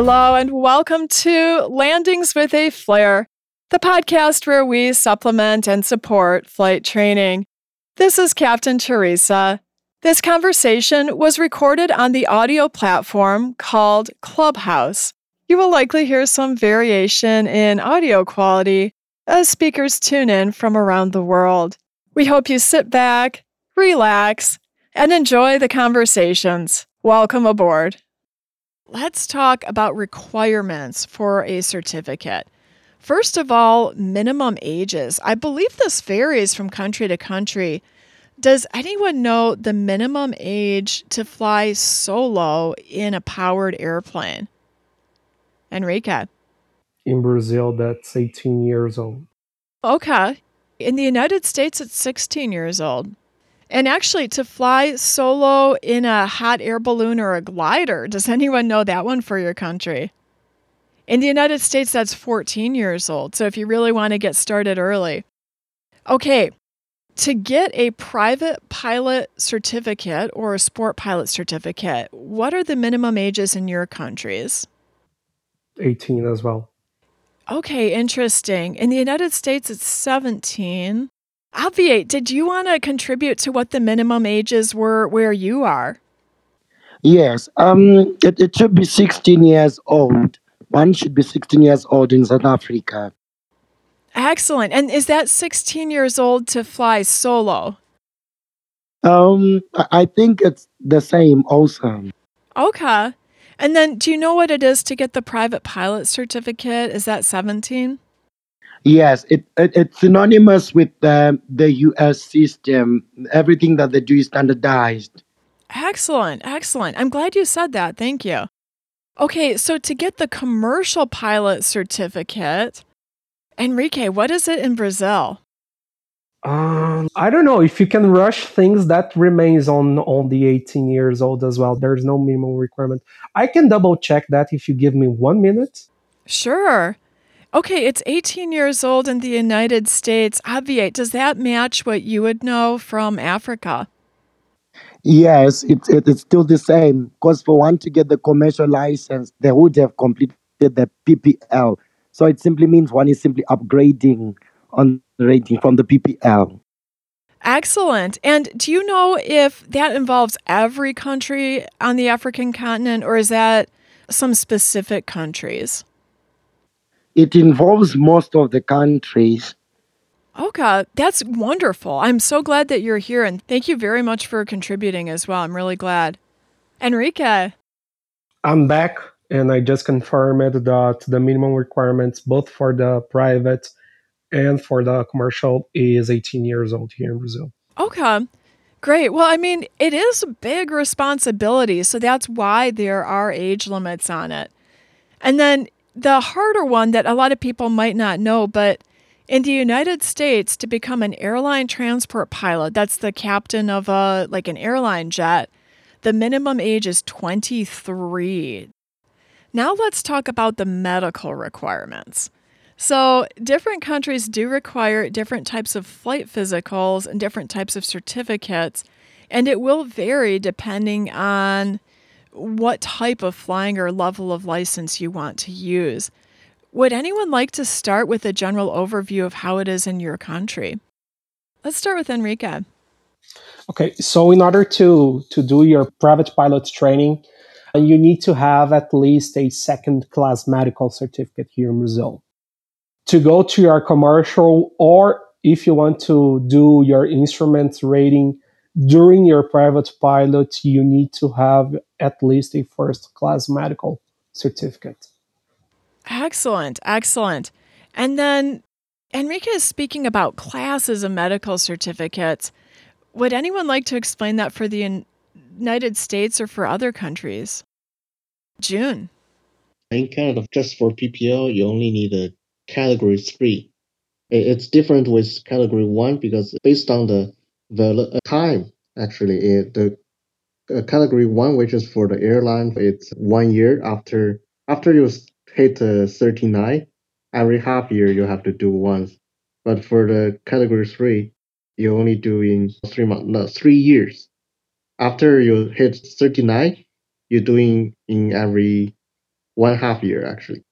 Hello, and welcome to Landings with a Flair, the podcast where we supplement and support flight training. This is Captain Theresa. This conversation was recorded on the audio platform called Clubhouse. You will likely hear some variation in audio quality as speakers tune in from around the world. We hope you sit back, relax, and enjoy the conversations. Welcome aboard. Let's talk about requirements for a certificate. First of all, minimum ages. I believe this varies from country to country. Does anyone know the minimum age to fly solo in a powered airplane? Henrique. In Brazil, that's 18 years old. Okay. In the United States, it's 16 years old. And actually, to fly solo in a hot air balloon or a glider, does anyone know that one for your country? In the United States, that's 14 years old. So if you really want to get started early. Okay, to get a private pilot certificate or a sport pilot certificate, what are the minimum ages in your countries? 18 as well. Okay, interesting. In the United States, it's 17. Obviate, did you want to contribute to what the minimum ages were where you are? Yes, um, it, it should be 16 years old. One should be 16 years old in South Africa. Excellent. And is that 16 years old to fly solo? Um, I I think it's the same also. Okay. And then do you know what it is to get the private pilot certificate? Is that 17? Yes, it, it it's synonymous with the the US system. Everything that they do is standardized. Excellent. Excellent. I'm glad you said that. Thank you. Okay, so to get the commercial pilot certificate, Henrique, what is it in Brazil? Um, I don't know if you can rush things. That remains on on the 18 years old as well. There's no minimum requirement. I can double check that if you give me one minute. Sure. Okay, it's 18 years old in the United States. Obviate, does that match what you would know from Africa? Yes, it's it, it's still the same. Because for one to get the commercial license, they would have completed the PPL. So it simply means one is simply upgrading on the rating from the PPL. Excellent. And do you know if that involves every country on the African continent or is that some specific countries? It involves most of the countries. Okay, that's wonderful. I'm so glad that you're here and thank you very much for contributing as well. I'm really glad. Henrique. I'm back and I just confirmed that the minimum requirements both for the private and for the commercial is 18 years old here in Brazil. Okay. Great. Well, I mean, it is a big responsibility, so that's why there are age limits on it. And then the harder one that a lot of people might not know, but in the United States, to become an airline transport pilot, that's the captain of a like an airline jet, the minimum age is 23. Now let's talk about the medical requirements. So, different countries do require different types of flight physicals and different types of certificates, and it will vary depending on what type of flying or level of license you want to use. Would anyone like to start with a general overview of how it is in your country? Let's start with Henrique. Okay, so in order to to do your private pilot training, uh, you need to have at least a second class medical certificate here in Brazil. To go to your commercial or if you want to do your instrument rating during your private pilot, you need to have at least a first class medical certificate. Excellent, excellent. And then Henrique is speaking about classes of medical certificates. Would anyone like to explain that for the United States or for other countries? June. In Canada, just for PPL, you only need a category three. It's different with category one because based on the the uh, time, actually, it, the uh, category one, which is for the airline, it's one year after after you hit uh, 39, every half year you have to do once. But for the category three, you only do in three months, no, three years. After you hit 39, you're doing in every one half year actually.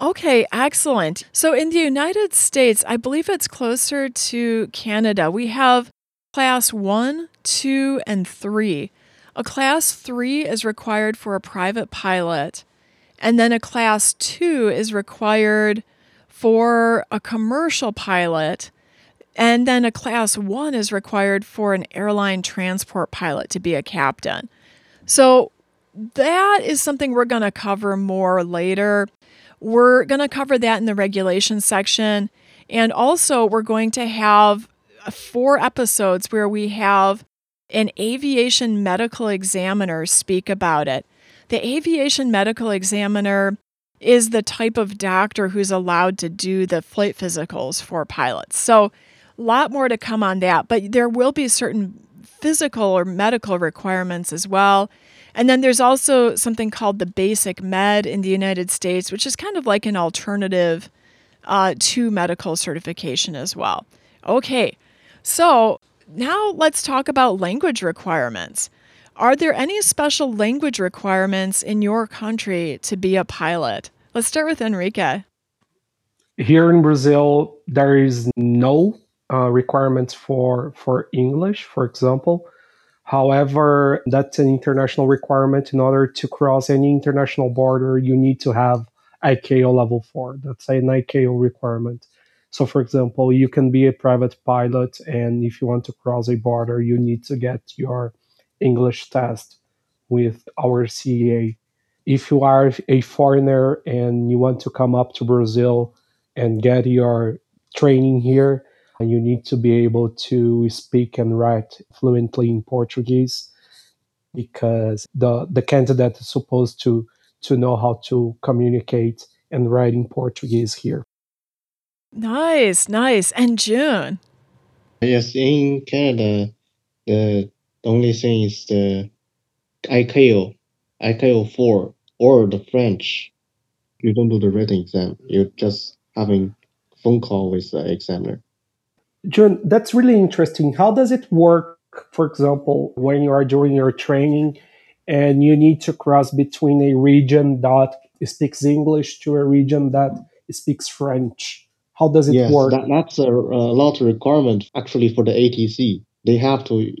Okay, excellent. So in the United States, I believe it's closer to Canada. We have class one, two, and three. A class three is required for a private pilot, and then a class two is required for a commercial pilot. And then a class one is required for an airline transport pilot to be a captain. So that is something we're going to cover more later. We're going to cover that in the regulations section. And also, we're going to have four episodes where we have an aviation medical examiner speak about it. The aviation medical examiner is the type of doctor who's allowed to do the flight physicals for pilots. So, a lot more to come on that, but there will be certain physical or medical requirements as well. And then there's also something called the Basic Med in the United States, which is kind of like an alternative uh, to medical certification as well. Okay, so now let's talk about language requirements. Are there any special language requirements in your country to be a pilot? Let's start with Henrique. Here in Brazil, there is no uh, requirements for for English, for example. However, that's an international requirement. In order to cross any international border, you need to have ICAO level four. That's an ICAO requirement. So, for example, you can be a private pilot, and if you want to cross a border, you need to get your English test with our CAA. If you are a foreigner and you want to come up to Brazil and get your training here, you need to be able to speak and write fluently in Portuguese because the, the candidate is supposed to, to know how to communicate and write in Portuguese here. Nice, nice. And June? Yes, in Canada, the only thing is the ICAO, ICAO 4, or the French. You don't do the written exam. You're just having phone call with the examiner. June, that's really interesting. How does it work, for example, when you are doing your training and you need to cross between a region that speaks English to a region that speaks French? How does it yes, work? That, that's a, a lot of requirement actually for the ATC. They have to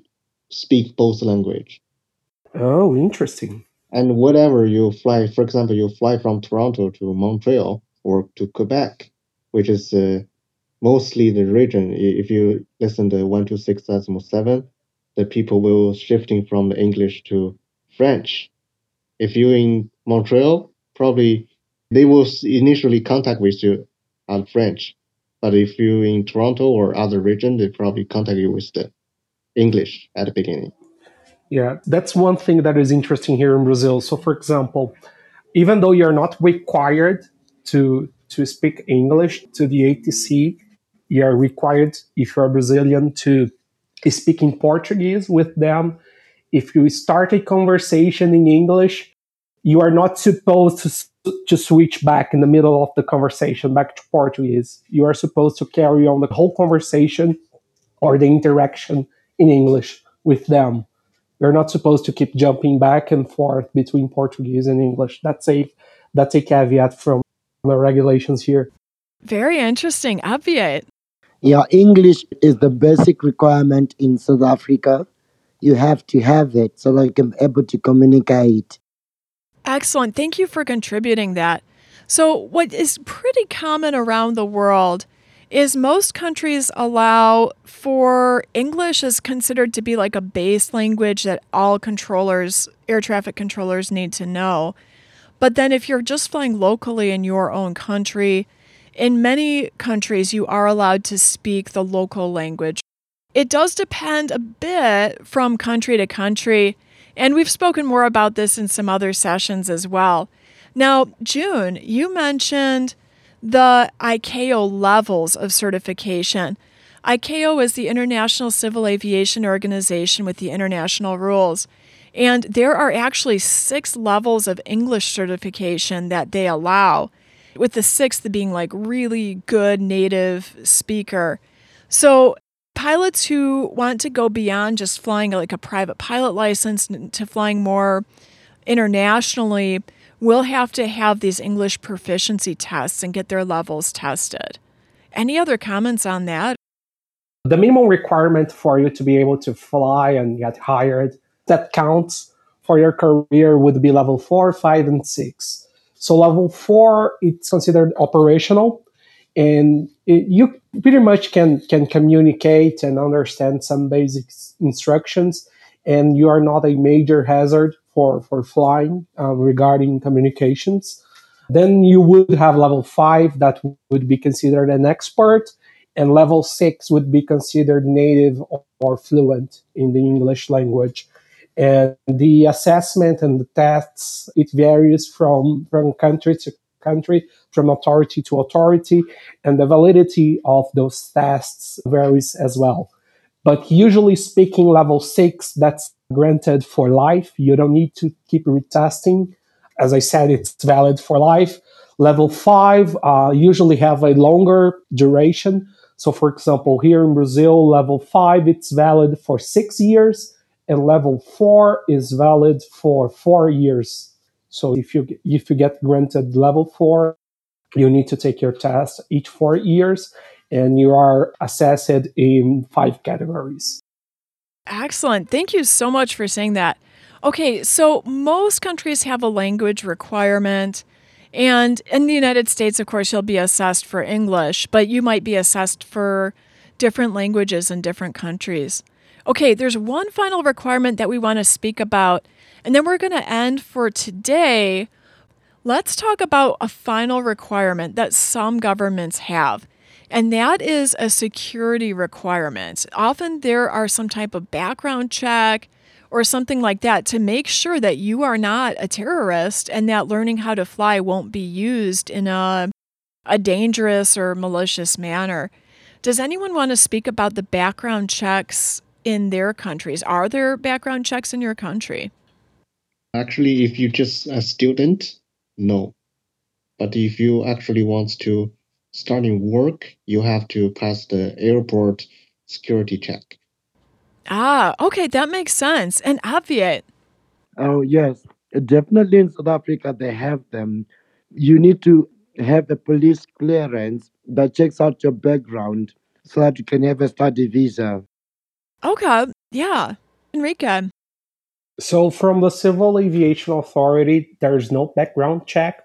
speak both language. Oh, interesting. And whatever you fly, for example, you fly from Toronto to Montreal or to Quebec, which is uh, mostly the region. If you listen to 1 to 6, 7, the people will shifting from the English to French. If you're in Montreal, probably they will initially contact with you on French. But if you're in Toronto or other region, they probably contact you with the English at the beginning. Yeah, that's one thing that is interesting here in Brazil. So, for example, even though you're not required to to speak English to the ATC, you are required, if you're a Brazilian, to speak in Portuguese with them. If you start a conversation in English, you are not supposed to, to switch back in the middle of the conversation back to Portuguese. You are supposed to carry on the whole conversation or the interaction in English with them. You're not supposed to keep jumping back and forth between Portuguese and English. That's a that's a caveat from the regulations here. Very interesting. Obviate. Yeah, English is the basic requirement in South Africa. You have to have it so that you can be able to communicate. Excellent. Thank you for contributing that. So, what is pretty common around the world is most countries allow for English is considered to be like a base language that all controllers, air traffic controllers need to know. But then if you're just flying locally in your own country, in many countries, you are allowed to speak the local language. It does depend a bit from country to country, and we've spoken more about this in some other sessions as well. Now, June, you mentioned the ICAO levels of certification. ICAO is the International Civil Aviation Organization with the international rules. And there are actually six levels of English certification that they allow with the sixth being like really good native speaker. So, pilots who want to go beyond just flying like a private pilot license to flying more internationally will have to have these English proficiency tests and get their levels tested. Any other comments on that? The minimum requirement for you to be able to fly and get hired that counts for your career would be level four, five, and six. So level four, it's considered operational, and it, you pretty much can can communicate and understand some basic instructions, and you are not a major hazard for for flying uh, regarding communications. Then you would have level five that would be considered an expert, and level six would be considered native or fluent in the English language. And the assessment and the tests, it varies from, from country to country, from authority to authority, and the validity of those tests varies as well. But usually speaking, level six, that's granted for life. You don't need to keep retesting. As I said, it's valid for life. Level five uh, usually have a longer duration. So, for example, here in Brazil, level five, it's valid for six years and level four is valid for four years. So if you if you get granted level four, you need to take your test each four years, and you are assessed in five categories. Excellent. Thank you so much for saying that. Okay, so most countries have a language requirement. And in the United States, of course, you'll be assessed for English, but you might be assessed for different languages in different countries. Okay, there's one final requirement that we want to speak about, and then we're going to end for today. Let's talk about a final requirement that some governments have, and that is a security requirement. Often there are some type of background check or something like that to make sure that you are not a terrorist and that learning how to fly won't be used in a, a dangerous or malicious manner. Does anyone want to speak about the background checks in their countries? Are there background checks in your country? Actually, if you just a student, no. But if you actually want to start in work, you have to pass the airport security check. Ah, okay, that makes sense. And Obviate. Oh yes, definitely in South Africa they have them. You need to have a police clearance that checks out your background so that you can have a study visa. Okay. Yeah. Henrique. So, from the Civil Aviation Authority, there's no background check.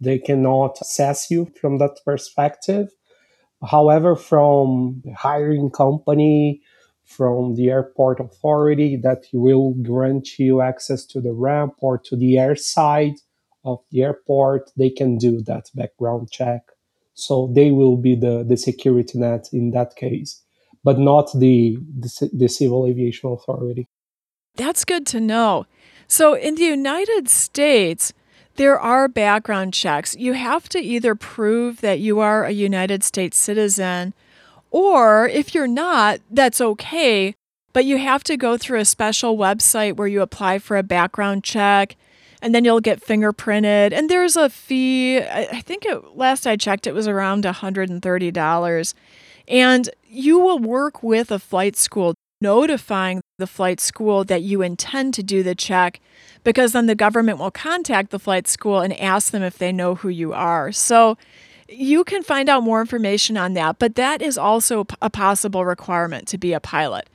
They cannot assess you from that perspective. However, from the hiring company, from the airport authority, that will grant you access to the ramp or to the air side of the airport, they can do that background check. So, they will be the, the security net in that case but not the, the, the Civil Aviation Authority. That's good to know. So in the United States, there are background checks. You have to either prove that you are a United States citizen, or if you're not, that's okay, but you have to go through a special website where you apply for a background check and then you'll get fingerprinted and there's a fee i think it, last i checked it was around $130 and you will work with a flight school, notifying the flight school that you intend to do the check, because then the government will contact the flight school and ask them if they know who you are. So you can find out more information on that, but that is also a possible requirement to be a pilot.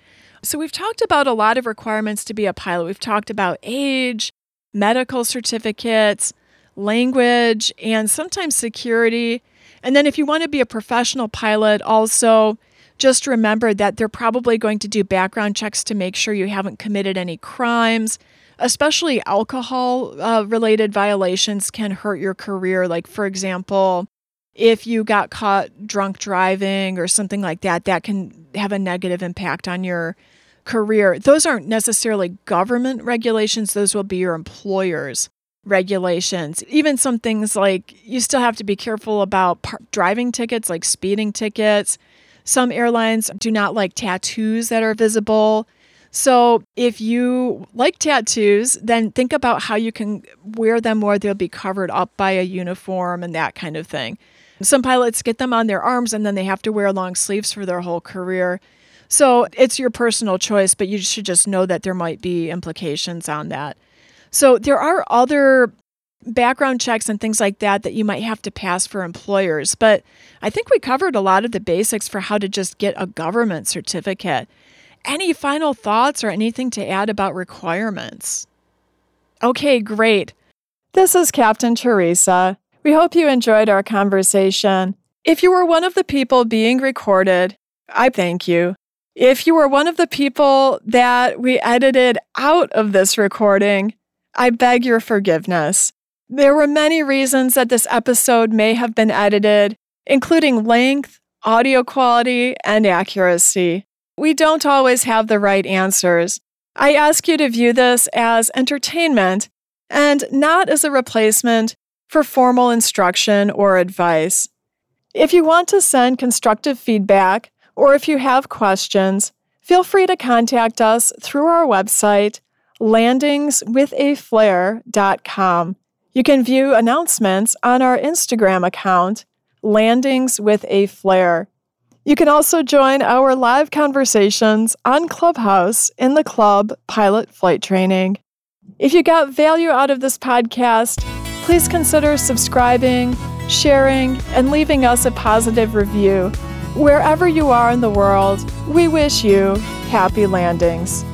So we've talked about a lot of requirements to be a pilot. We've talked about age, medical certificates, language, and sometimes security. And then if you want to be a professional pilot, also just remember that they're probably going to do background checks to make sure you haven't committed any crimes. Especially alcohol uh, related violations can hurt your career. Like, for example, if you got caught drunk driving or something like that, that can have a negative impact on your career. Those aren't necessarily government regulations, those will be your employer's regulations. Even some things like you still have to be careful about par- driving tickets, like speeding tickets. Some airlines do not like tattoos that are visible. So, if you like tattoos, then think about how you can wear them where they'll be covered up by a uniform and that kind of thing. Some pilots get them on their arms and then they have to wear long sleeves for their whole career. So, it's your personal choice, but you should just know that there might be implications on that. So there are other background checks and things like that that you might have to pass for employers. But I think we covered a lot of the basics for how to just get a government certificate. Any final thoughts or anything to add about requirements? Okay, great. This is Captain Theresa. We hope you enjoyed our conversation. If you were one of the people being recorded, I thank you. If you were one of the people that we edited out of this recording, I beg your forgiveness. There were many reasons that this episode may have been edited, including length, audio quality, and accuracy. We don't always have the right answers. I ask you to view this as entertainment and not as a replacement for formal instruction or advice. If you want to send constructive feedback or if you have questions, feel free to contact us through our website, landingswithaflair.com. You can view announcements on our Instagram account, Landings with a Flair. You can also join our live conversations on Clubhouse in the club Pilot Flight Training. If you got value out of this podcast, please consider subscribing, sharing, and leaving us a positive review. Wherever you are in the world, we wish you happy landings.